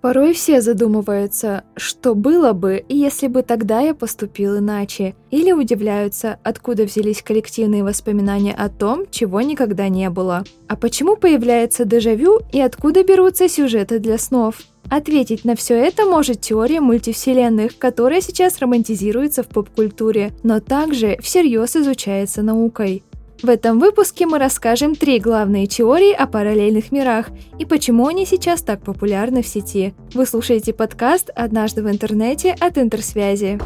Порой все задумываются, что было бы, если бы тогда я поступил иначе, или удивляются, откуда взялись коллективные воспоминания о том, чего никогда не было. А почему появляется дежавю и откуда берутся сюжеты для снов? Ответить на все это может теория мультивселенных, которая сейчас романтизируется в поп-культуре, но также всерьез изучается наукой. В этом выпуске мы расскажем три главные теории о параллельных мирах и почему они сейчас так популярны в сети. Вы слушаете подкаст «Однажды в интернете» от Интерсвязи.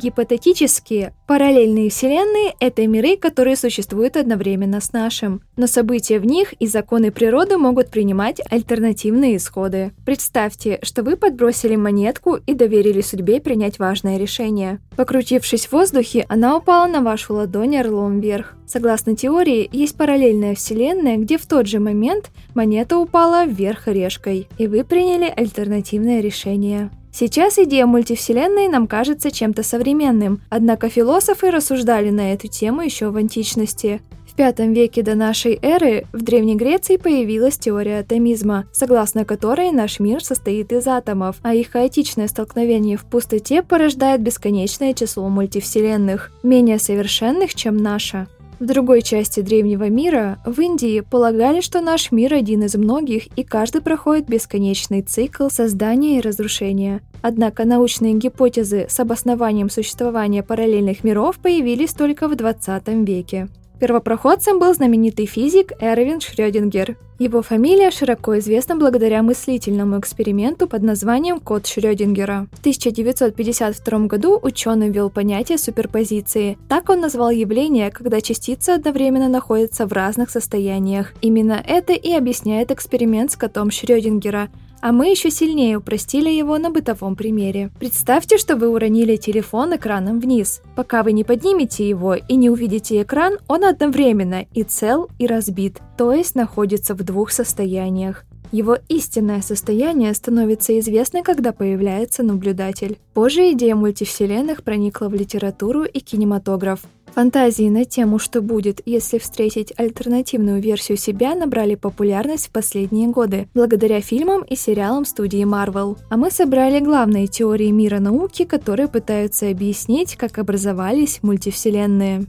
Гипотетические параллельные вселенные — это миры, которые существуют одновременно с нашим, но события в них и законы природы могут принимать альтернативные исходы. Представьте, что вы подбросили монетку и доверили судьбе принять важное решение. Покрутившись в воздухе, она упала на вашу ладонь орлом вверх. Согласно теории, есть параллельная вселенная, где в тот же момент монета упала вверх решкой, и вы приняли альтернативное решение. Сейчас идея мультивселенной нам кажется чем-то современным, однако философы рассуждали на эту тему еще в античности. В V веке до нашей эры в Древней Греции появилась теория атомизма, согласно которой наш мир состоит из атомов, а их хаотичное столкновение в пустоте порождает бесконечное число мультивселенных, менее совершенных, чем наша. В другой части древнего мира, в Индии, полагали, что наш мир один из многих, и каждый проходит бесконечный цикл создания и разрушения. Однако научные гипотезы с обоснованием существования параллельных миров появились только в 20 веке. Первопроходцем был знаменитый физик Эрвин Шрёдингер. Его фамилия широко известна благодаря мыслительному эксперименту под названием «Код Шрёдингера». В 1952 году ученый ввел понятие суперпозиции. Так он назвал явление, когда частицы одновременно находятся в разных состояниях. Именно это и объясняет эксперимент с котом Шрёдингера – а мы еще сильнее упростили его на бытовом примере. Представьте, что вы уронили телефон экраном вниз. Пока вы не поднимете его и не увидите экран, он одновременно и цел, и разбит, то есть находится в двух состояниях. Его истинное состояние становится известно, когда появляется наблюдатель. Позже идея мультивселенных проникла в литературу и кинематограф. Фантазии на тему, что будет, если встретить альтернативную версию себя, набрали популярность в последние годы, благодаря фильмам и сериалам студии Marvel. А мы собрали главные теории мира науки, которые пытаются объяснить, как образовались мультивселенные.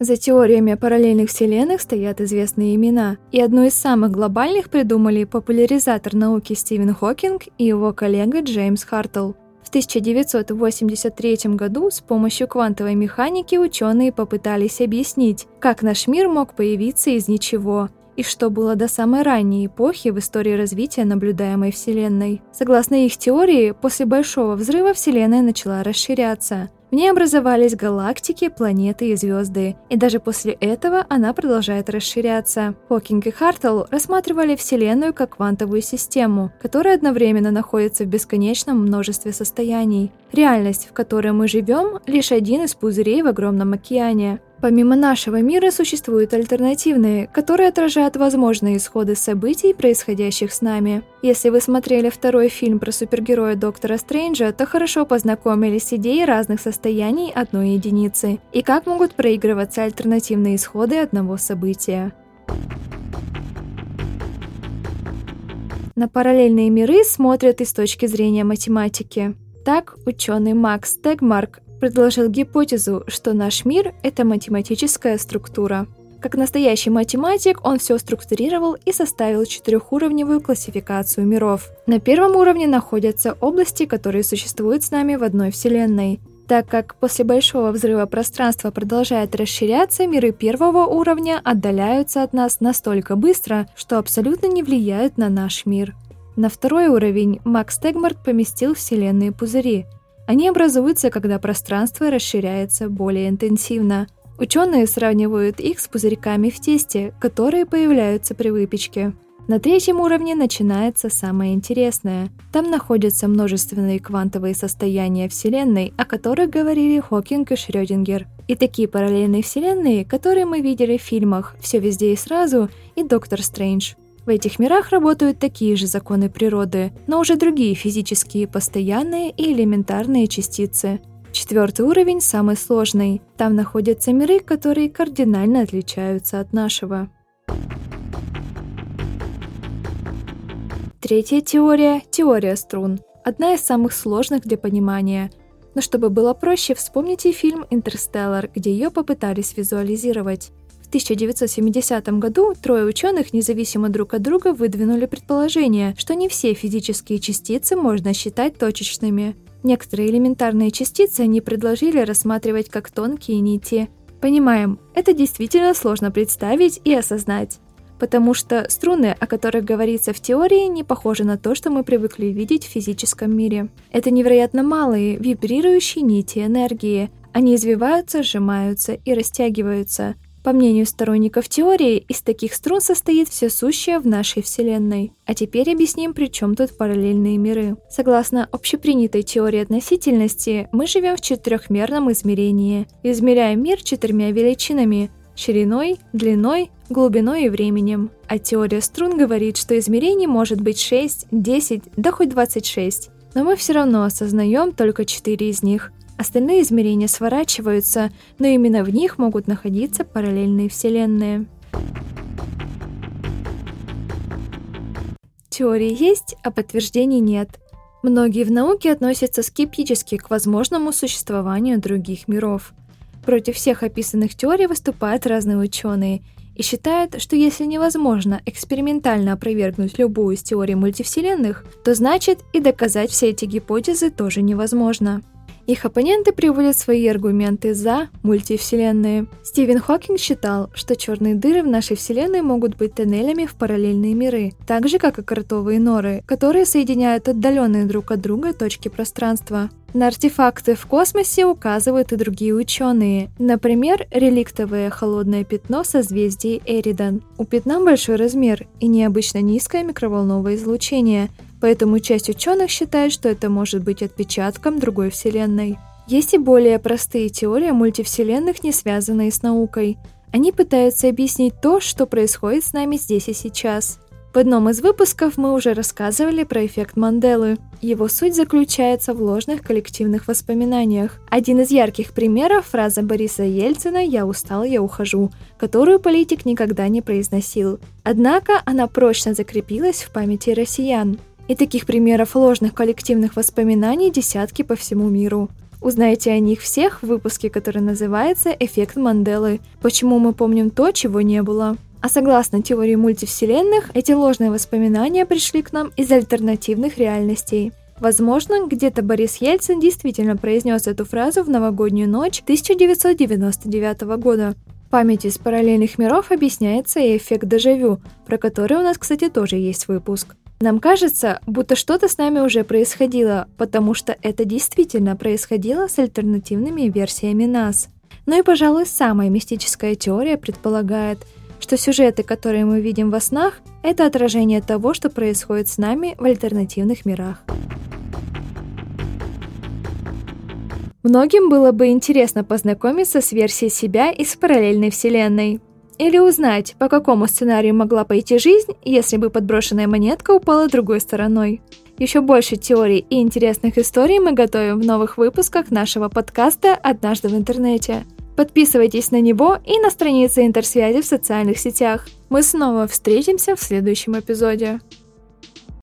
За теориями параллельных вселенных стоят известные имена, и одну из самых глобальных придумали популяризатор науки Стивен Хокинг и его коллега Джеймс Хартл. В 1983 году с помощью квантовой механики ученые попытались объяснить, как наш мир мог появиться из ничего, и что было до самой ранней эпохи в истории развития наблюдаемой Вселенной. Согласно их теории, после Большого взрыва Вселенная начала расширяться – в ней образовались галактики, планеты и звезды, и даже после этого она продолжает расширяться. Хокинг и Хартл рассматривали Вселенную как квантовую систему, которая одновременно находится в бесконечном множестве состояний. Реальность, в которой мы живем, лишь один из пузырей в огромном океане. Помимо нашего мира существуют альтернативные, которые отражают возможные исходы событий, происходящих с нами. Если вы смотрели второй фильм про супергероя Доктора Стрэнджа, то хорошо познакомились с идеей разных состояний одной единицы и как могут проигрываться альтернативные исходы одного события. На параллельные миры смотрят и с точки зрения математики. Так, ученый Макс Тегмарк предложил гипотезу, что наш мир — это математическая структура. Как настоящий математик, он все структурировал и составил четырехуровневую классификацию миров. На первом уровне находятся области, которые существуют с нами в одной Вселенной. Так как после большого взрыва пространство продолжает расширяться, миры первого уровня отдаляются от нас настолько быстро, что абсолютно не влияют на наш мир. На второй уровень Макс Тегмарт поместил вселенные пузыри — они образуются, когда пространство расширяется более интенсивно. Ученые сравнивают их с пузырьками в тесте, которые появляются при выпечке. На третьем уровне начинается самое интересное. Там находятся множественные квантовые состояния Вселенной, о которых говорили Хокинг и Шрёдингер. И такие параллельные Вселенные, которые мы видели в фильмах «Все везде и сразу» и «Доктор Стрэндж». В этих мирах работают такие же законы природы, но уже другие физические, постоянные и элементарные частицы. Четвертый уровень самый сложный. Там находятся миры, которые кардинально отличаются от нашего. Третья теория – теория струн. Одна из самых сложных для понимания. Но чтобы было проще, вспомните фильм «Интерстеллар», где ее попытались визуализировать. В 1970 году трое ученых независимо друг от друга выдвинули предположение, что не все физические частицы можно считать точечными. Некоторые элементарные частицы они предложили рассматривать как тонкие нити. Понимаем, это действительно сложно представить и осознать потому что струны, о которых говорится в теории, не похожи на то, что мы привыкли видеть в физическом мире. Это невероятно малые, вибрирующие нити энергии. Они извиваются, сжимаются и растягиваются. По мнению сторонников теории, из таких струн состоит все сущее в нашей Вселенной. А теперь объясним, при чем тут параллельные миры. Согласно общепринятой теории относительности, мы живем в четырехмерном измерении. Измеряем мир четырьмя величинами шириной, длиной, глубиной и временем. А теория струн говорит, что измерений может быть 6, 10, да хоть 26. Но мы все равно осознаем только 4 из них. Остальные измерения сворачиваются, но именно в них могут находиться параллельные вселенные. Теории есть, а подтверждений нет. Многие в науке относятся скептически к возможному существованию других миров – Против всех описанных теорий выступают разные ученые и считают, что если невозможно экспериментально опровергнуть любую из теорий мультивселенных, то значит и доказать все эти гипотезы тоже невозможно. Их оппоненты приводят свои аргументы за мультивселенные. Стивен Хокинг считал, что черные дыры в нашей Вселенной могут быть тоннелями в параллельные миры, так же как и кротовые норы, которые соединяют отдаленные друг от друга точки пространства. На артефакты в космосе указывают и другие ученые. Например, реликтовое холодное пятно созвездия Эридан. У пятна большой размер и необычно низкое микроволновое излучение, поэтому часть ученых считает, что это может быть отпечатком другой вселенной. Есть и более простые теории мультивселенных, не связанные с наукой. Они пытаются объяснить то, что происходит с нами здесь и сейчас. В одном из выпусков мы уже рассказывали про эффект Манделы. Его суть заключается в ложных коллективных воспоминаниях. Один из ярких примеров – фраза Бориса Ельцина «Я устал, я ухожу», которую политик никогда не произносил. Однако она прочно закрепилась в памяти россиян. И таких примеров ложных коллективных воспоминаний десятки по всему миру. Узнайте о них всех в выпуске, который называется «Эффект Манделы. Почему мы помним то, чего не было». А согласно теории мультивселенных, эти ложные воспоминания пришли к нам из альтернативных реальностей. Возможно, где-то Борис Ельцин действительно произнес эту фразу в новогоднюю ночь 1999 года. Память из параллельных миров объясняется и эффект дежавю, про который у нас, кстати, тоже есть выпуск. Нам кажется, будто что-то с нами уже происходило, потому что это действительно происходило с альтернативными версиями нас. Ну и, пожалуй, самая мистическая теория предполагает, что сюжеты, которые мы видим во снах, это отражение того, что происходит с нами в альтернативных мирах. Многим было бы интересно познакомиться с версией себя из параллельной вселенной. Или узнать, по какому сценарию могла пойти жизнь, если бы подброшенная монетка упала другой стороной. Еще больше теорий и интересных историй мы готовим в новых выпусках нашего подкаста «Однажды в интернете». Подписывайтесь на него и на страницы интерсвязи в социальных сетях. Мы снова встретимся в следующем эпизоде.